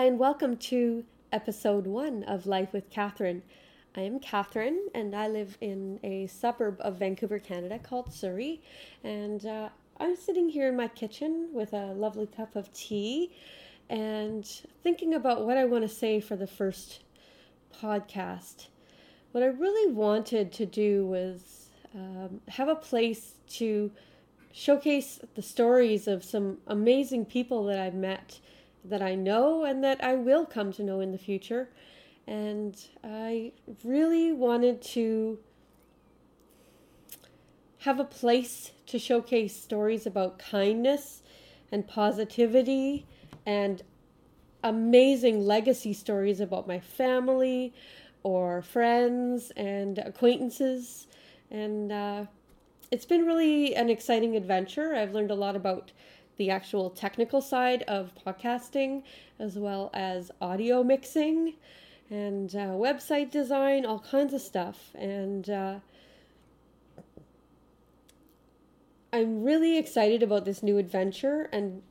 Hi, and welcome to episode one of Life with Catherine. I am Catherine, and I live in a suburb of Vancouver, Canada called Surrey. And uh, I'm sitting here in my kitchen with a lovely cup of tea and thinking about what I want to say for the first podcast. What I really wanted to do was um, have a place to showcase the stories of some amazing people that I've met that I know and that I will come to know in the future. And I really wanted to have a place to showcase stories about kindness and positivity and amazing legacy stories about my family or friends and acquaintances. And uh, it's been really an exciting adventure. I've learned a lot about the actual technical side of podcasting, as well as audio mixing and uh, website design, all kinds of stuff. And uh, I'm really excited about this new adventure and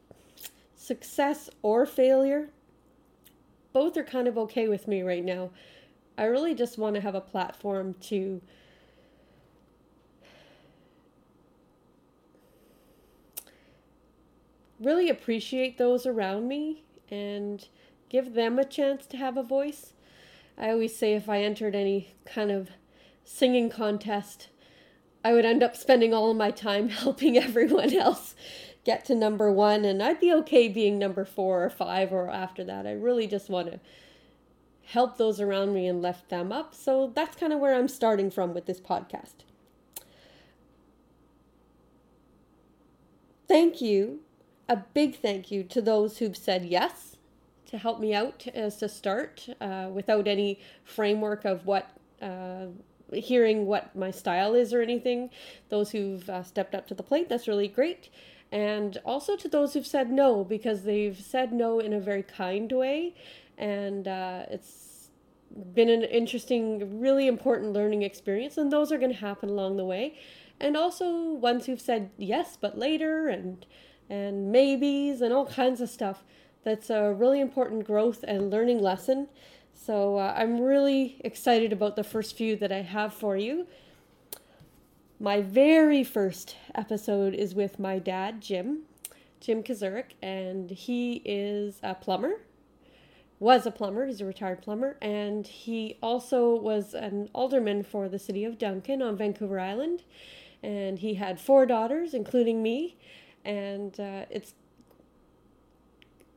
success or failure. Both are kind of okay with me right now. I really just want to have a platform to really appreciate those around me and give them a chance to have a voice. I always say if I entered any kind of singing contest, I would end up spending all my time helping everyone else get to number one, and I'd be okay being number four or five or after that. I really just want to help those around me and lift them up. So that's kind of where I'm starting from with this podcast. Thank you a big thank you to those who've said yes to help me out as to start uh, without any framework of what uh, hearing what my style is or anything. Those who've uh, stepped up to the plate that's really great. And also to those who've said no because they've said no in a very kind way. And uh, it's been an interesting really important learning experience and those are going to happen along the way. And also ones who've said yes but later and and maybes and all kinds of stuff. That's a really important growth and learning lesson. So uh, I'm really excited about the first few that I have for you. My very first episode is with my dad, Jim, Jim Kazurik, and he is a plumber. Was a plumber, he's a retired plumber, and he also was an alderman for the city of Duncan on Vancouver Island. And he had four daughters, including me and uh, it's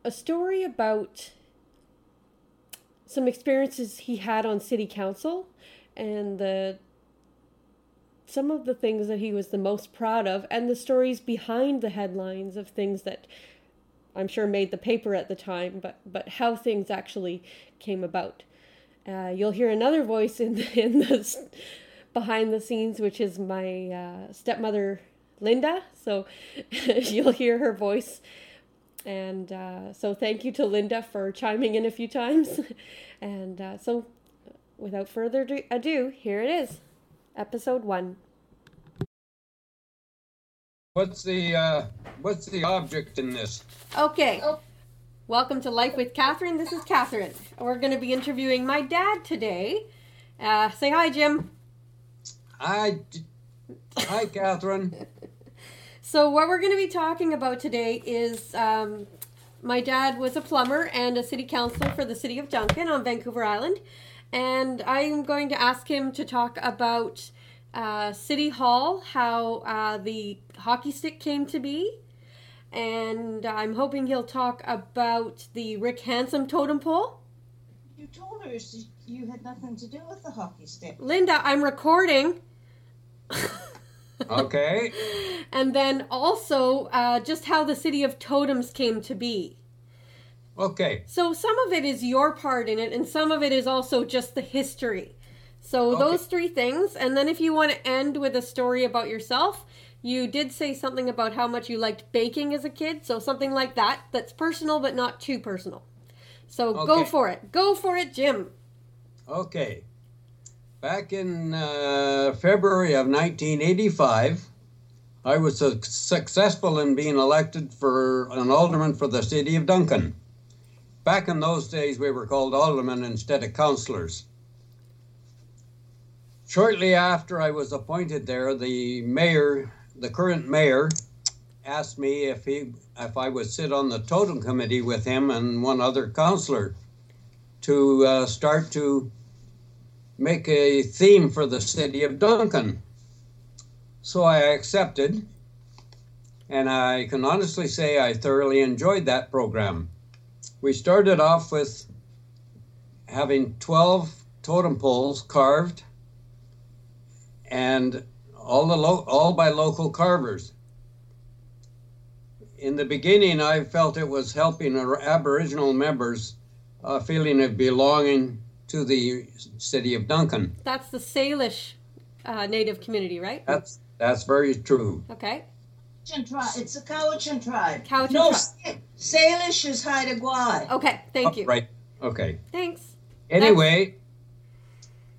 a story about some experiences he had on city council and the some of the things that he was the most proud of and the stories behind the headlines of things that I'm sure made the paper at the time but but how things actually came about. Uh, you'll hear another voice in the, in the behind the scenes which is my uh, stepmother Linda. So you'll hear her voice. And uh, so thank you to Linda for chiming in a few times. and uh, so without further ado, here it is episode one. What's the uh, what's the object in this? Okay. Oh. Welcome to Life with Catherine. This is Catherine. We're going to be interviewing my dad today. Uh, say hi, Jim. Hi, hi, Catherine. So, what we're going to be talking about today is um, my dad was a plumber and a city councilor for the city of Duncan on Vancouver Island. And I'm going to ask him to talk about uh, City Hall, how uh, the hockey stick came to be. And I'm hoping he'll talk about the Rick Hansen totem pole. You told her you had nothing to do with the hockey stick. Linda, I'm recording. Okay. and then also uh, just how the city of totems came to be. Okay. So some of it is your part in it, and some of it is also just the history. So okay. those three things, and then if you want to end with a story about yourself, you did say something about how much you liked baking as a kid, so something like that that's personal but not too personal. So okay. go for it. Go for it, Jim. Okay. Back in uh, February of 1985, I was successful in being elected for an alderman for the city of Duncan. back in those days, we were called aldermen instead of councillors. Shortly after I was appointed there, the mayor, the current mayor, asked me if he if I would sit on the totem committee with him and one other councillor to uh, start to make a theme for the city of Duncan. So I accepted, and I can honestly say I thoroughly enjoyed that program. We started off with having 12 totem poles carved and all the lo- all by local carvers. In the beginning, I felt it was helping our Aboriginal members a feeling of belonging to the city of Duncan. That's the Salish uh, native community, right? That's that's very true. Okay. Tribe. It's a Cowichan tribe. Cowichan no, tribe. Sa- Salish is Haida Gwaii. Okay. Thank you. Right. Okay. Thanks. Anyway,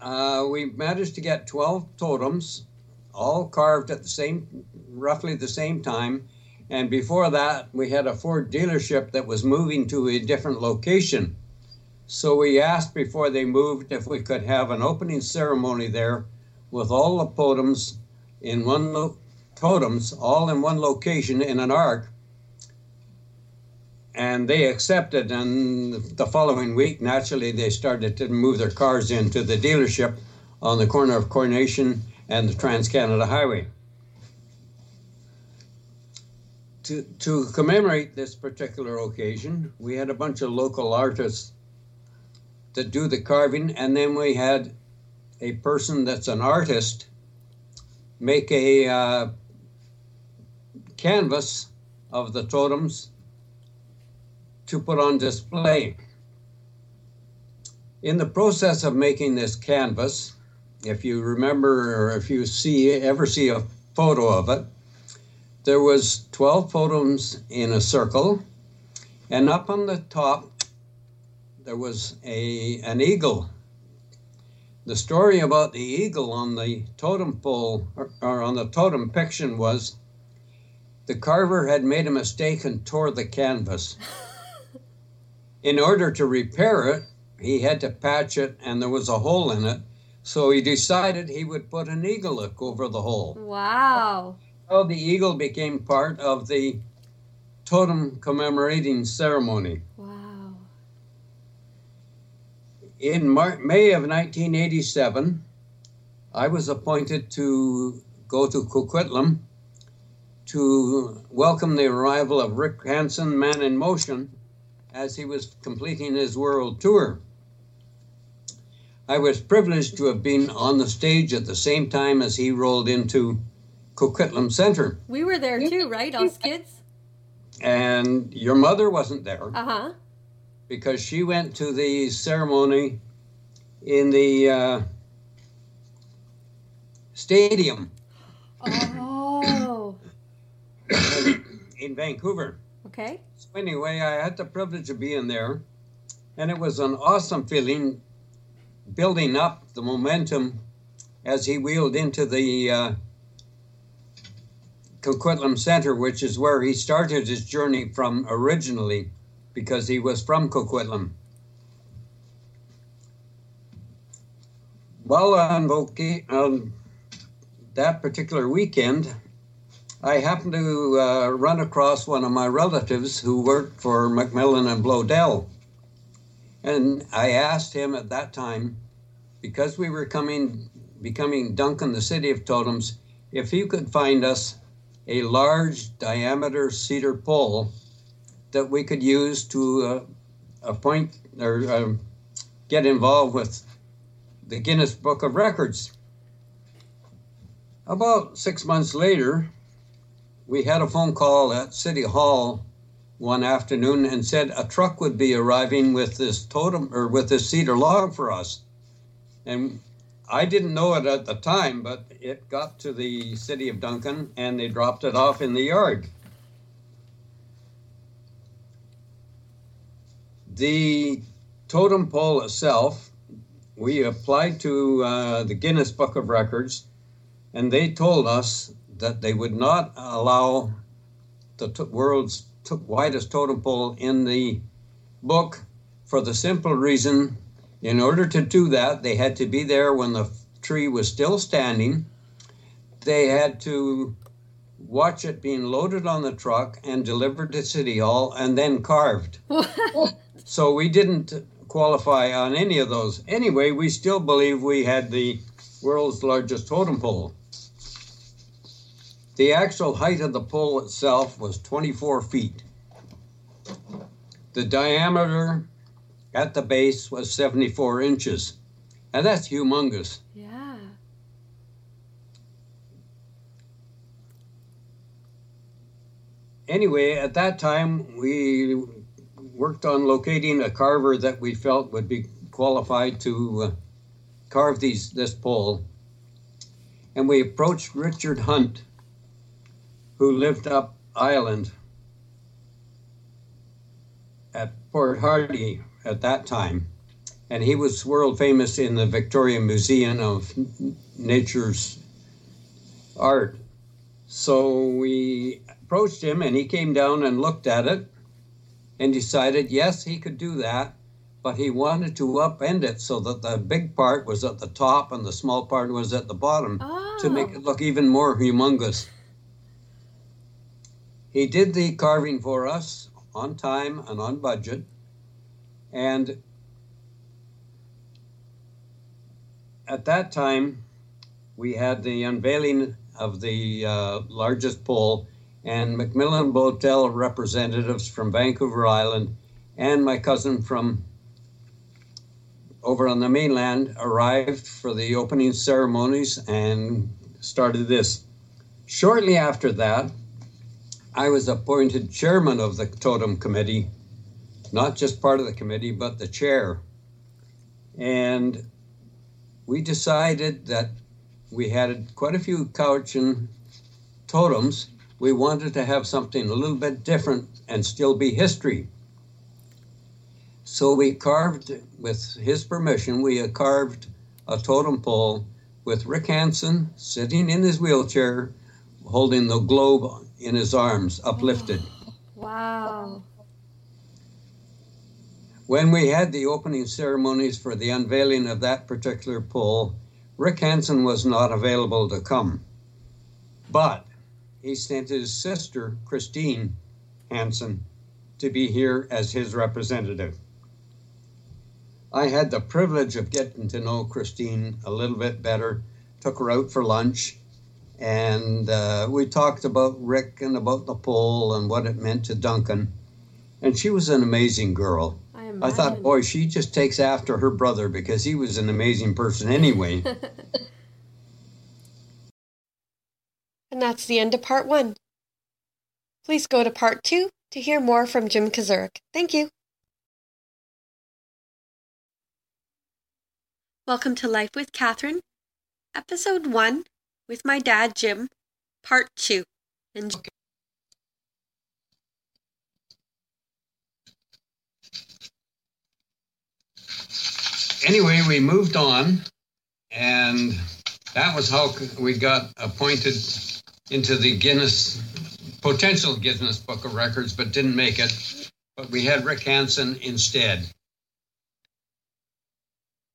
uh, we managed to get 12 totems, all carved at the same, roughly the same time. And before that, we had a Ford dealership that was moving to a different location. So we asked before they moved if we could have an opening ceremony there with all the totems in one lo- totems, all in one location in an ark. And they accepted, and the following week, naturally, they started to move their cars into the dealership on the corner of Coronation and the Trans Canada Highway. To, to commemorate this particular occasion, we had a bunch of local artists that do the carving, and then we had a person that's an artist make a uh, canvas of the totems to put on display. In the process of making this canvas, if you remember or if you see ever see a photo of it, there was 12 totems in a circle, and up on the top there was a an eagle. The story about the eagle on the totem pole or, or on the totem picture was the carver had made a mistake and tore the canvas. in order to repair it, he had to patch it and there was a hole in it. So he decided he would put an eagle look over the hole. Wow. So the eagle became part of the totem commemorating ceremony. Wow. In Mar- May of 1987, I was appointed to go to Coquitlam to welcome the arrival of Rick Hansen, Man in Motion, as he was completing his world tour. I was privileged to have been on the stage at the same time as he rolled into Coquitlam Center. We were there too, right? Us kids? And your mother wasn't there Uh huh. Because she went to the ceremony in the uh, stadium Oh. in Vancouver. Okay. So anyway, I had the privilege of being there, and it was an awesome feeling, building up the momentum as he wheeled into the uh, Coquitlam Center, which is where he started his journey from originally, because he was from Coquitlam. Well, on, voca- on that particular weekend, I happened to uh, run across one of my relatives who worked for Macmillan and Bloedel. And I asked him at that time, because we were coming, becoming Duncan, the city of totems, if he could find us a large diameter cedar pole that we could use to uh, appoint or uh, get involved with the Guinness Book of Records. About six months later, we had a phone call at City Hall one afternoon and said a truck would be arriving with this totem or with this cedar log for us. And I didn't know it at the time, but it got to the city of Duncan and they dropped it off in the yard. The totem pole itself, we applied to uh, the Guinness Book of Records, and they told us that they would not allow the t- world's t- widest totem pole in the book for the simple reason in order to do that, they had to be there when the tree was still standing. They had to watch it being loaded on the truck and delivered to City Hall and then carved. so we didn't qualify on any of those. Anyway, we still believe we had the world's largest totem pole. The actual height of the pole itself was 24 feet. The diameter at the base was 74 inches. And that's humongous. Yeah. Anyway, at that time, we worked on locating a carver that we felt would be qualified to uh, carve these this pole. And we approached Richard Hunt, who lived up island at Port Hardy at that time. And he was world famous in the Victoria Museum of Nature's Art. So we approached him and he came down and looked at it and decided, yes, he could do that, but he wanted to upend it so that the big part was at the top and the small part was at the bottom Oh. to make it look even more humongous. He did the carving for us on time and on budget. And at that time, we had the unveiling of the uh, largest pole, and Macmillan Bloedel representatives from Vancouver Island and my cousin from over on the mainland arrived for the opening ceremonies and started this. Shortly after that, I was appointed chairman of the totem committee, not just part of the committee, but the chair. And we decided that we had quite a few Cowichan totems. We wanted to have something a little bit different and still be history. So we carved, with his permission, we carved a totem pole with Rick Hansen sitting in his wheelchair, holding the globe in his arms, uplifted. Wow. When we had the opening ceremonies for the unveiling of that particular pole, Rick Hansen was not available to come. But he sent his sister, Christine Hansen, to be here as his representative. I had the privilege of getting to know Christine a little bit better, took her out for lunch, and uh, we talked about Rick and about the pole and what it meant to Duncan. And she was an amazing girl. I imagine. I thought, boy, she just takes after her brother because he was an amazing person anyway. And that's the end of part one. Please go to part two to hear more from Jim Kazurik. Thank you. Welcome to Life with Catherine, episode one with my dad, Jim, part two. And anyway, we moved on, and that was how we got appointed into the Guinness, potential Guinness Book of Records, but didn't make it. But we had Rick Hansen instead.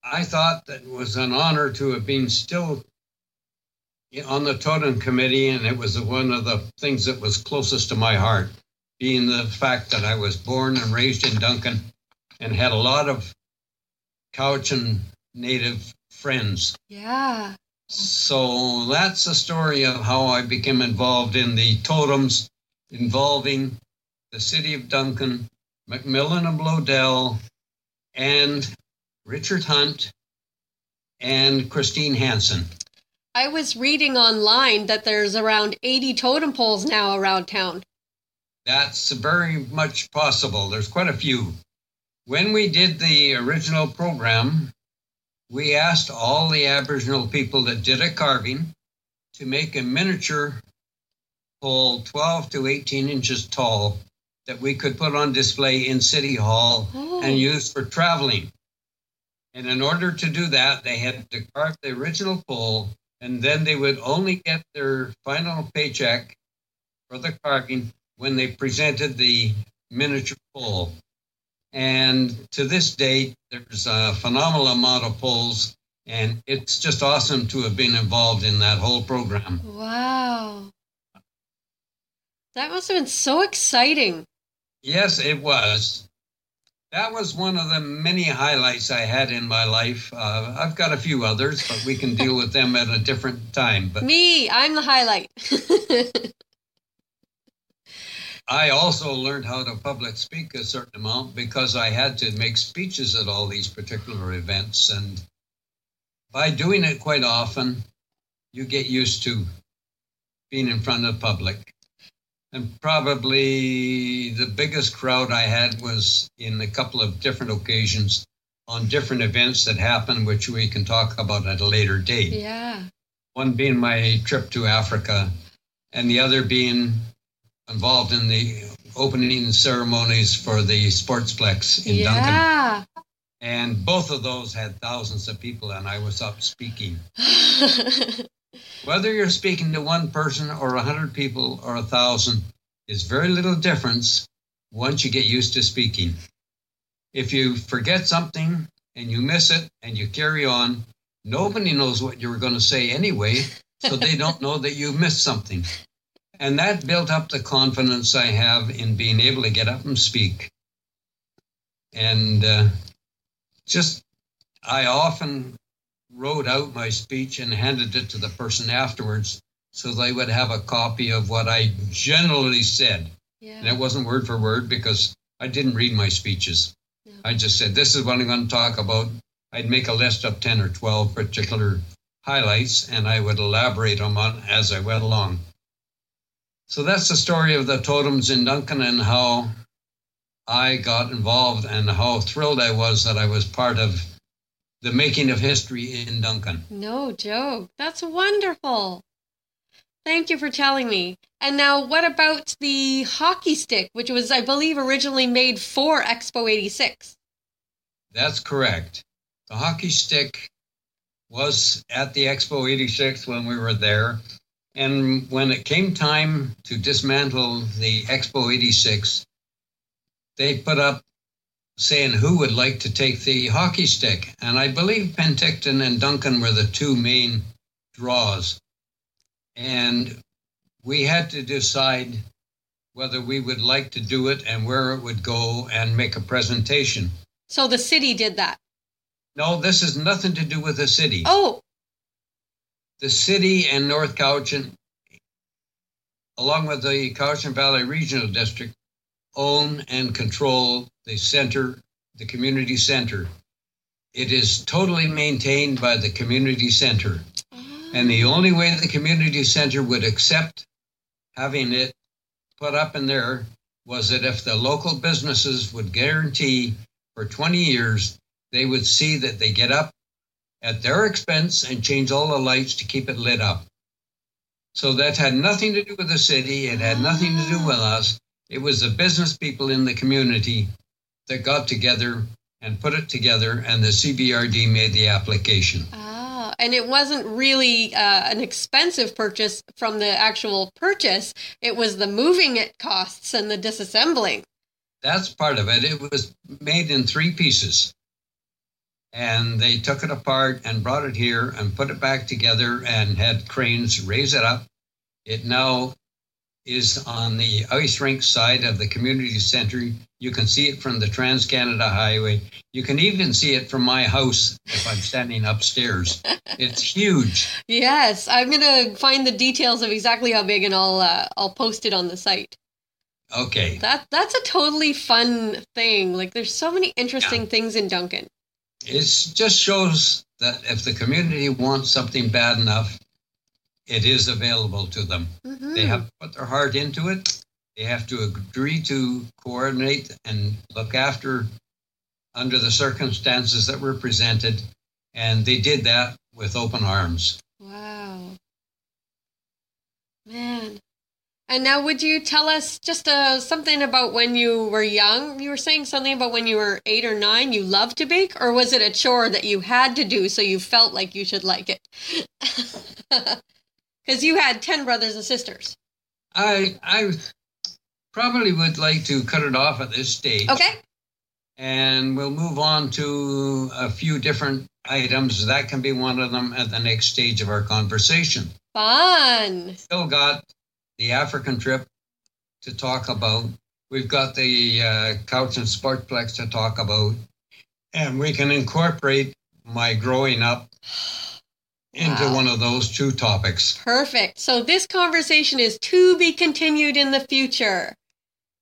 I thought that was an honor to have been still on the totem committee, and it was one of the things that was closest to my heart, being the fact that I was born and raised in Duncan and had a lot of Cowichan native friends. yeah, So that's the story of how I became involved in the totems involving the city of Duncan, Macmillan and Bloedel, and Richard Hunt and Christine Hansen. I was reading online that there's around 80 totem poles now around town. That's very much possible. There's quite a few. When we did the original program, we asked all the Aboriginal people that did a carving to make a miniature pole 12 to 18 inches tall that we could put on display in City Hall Oh. and use for traveling. And in order to do that, they had to carve the original pole, and then they would only get their final paycheck for the carving when they presented the miniature pole. And to this date, there's a phenomenal amount of poles, and it's just awesome to have been involved in that whole program. Wow. That must have been so exciting. Yes, it was. That was one of the many highlights I had in my life. Uh, I've got a few others, but we can deal with them at a different time. But Me, I'm the highlight. I also learned how to public speak a certain amount because I had to make speeches at all these particular events. And by doing it quite often, you get used to being in front of public. And probably the biggest crowd I had was in a couple of different occasions on different events that happened, which we can talk about at a later date. yeah. One being my trip to Africa, and the other being involved in the opening ceremonies for the Sportsplex in Duncan. And both of those had thousands of people, and I was up speaking. Whether you're speaking to one person or a hundred people or a thousand is very little difference once you get used to speaking. If you forget something and you miss it and you carry on, nobody knows what you were going to say anyway, so they don't know that you missed something. And that built up the confidence I have in being able to get up and speak. And uh, just, I often wrote out my speech and handed it to the person afterwards so they would have a copy of what I generally said. And it wasn't word for word because I didn't read my speeches. Yeah. I just said, this is what I'm going to talk about. I'd make a list of 10 or 12 particular highlights and I would elaborate on them on as I went along. So that's the story of the totems in Duncan and how I got involved and how thrilled I was that I was part of the making of history in Duncan. No joke. That's wonderful. Thank you for telling me. And now, what about the hockey stick, which was, I believe, originally made for Expo 86? That's correct. The hockey stick was at the Expo 86 when we were there. And when it came time to dismantle the Expo 86, they put up saying who would like to take the hockey stick. And I believe Penticton and Duncan were the two main draws. And we had to decide whether we would like to do it and where it would go and make a presentation. So the city did that. No, this has nothing to do with the city. Oh, The city and North Cowichan, along with the Cowichan Valley Regional District, own and control the center, the community center. It is totally maintained by the community center. And the only way the community center would accept having it put up in there was that if the local businesses would guarantee for 20 years, they would see that they get up at their expense and change all the lights to keep it lit up. So that had nothing to do with the city. It had nothing to do with us. It was the business people in the community that got together and put it together, and the CVRD made the application. Ah, and it wasn't really uh, an expensive purchase from the actual purchase. It was the moving it costs and the disassembling. That's part of it. It was made in three pieces. And they took it apart and brought it here and put it back together and had cranes raise it up. It now is on the ice rink side of the community center. You can see it from the Trans Canada Highway. You can even see it from my house if I'm standing upstairs. It's huge. Yes, I'm gonna find the details of exactly how big, and I'll uh, I'll post it on the site. Okay. That that's a totally fun thing. Like, there's so many interesting Yeah. things in Duncan. It just shows that if the community wants something bad enough, it is available to them. Mhm. They have to put their heart into it. They have to agree to coordinate and look after under the circumstances that were presented. And they did that with open arms. Wow. Man. And now, would you tell us just uh, something about when you were young? You were saying something about when you were eight or nine, you loved to bake, or was it a chore that you had to do so you felt like you should like it? Because you had 10 brothers and sisters. I I probably would like to cut it off at this stage. Okay. and we'll move on to a few different items. That can be one of them at the next stage of our conversation. Fun. Still got the African trip to talk about. We've got the uh, Cowichan Sportplex to talk about. And we can incorporate my growing up into Wow. one of those two topics. Perfect. So this conversation is to be continued in the future.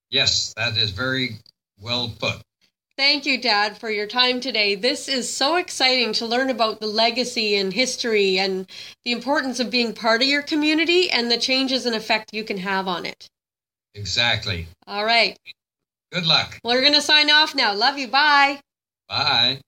Yes, that is very well put. Thank you, Dad, for your time today. This is so exciting to learn about the legacy and history and the importance of being part of your community and the changes and effect you can have on it. Exactly. All right. Good luck. Well, we're going to sign off now. Love you. Bye. Bye.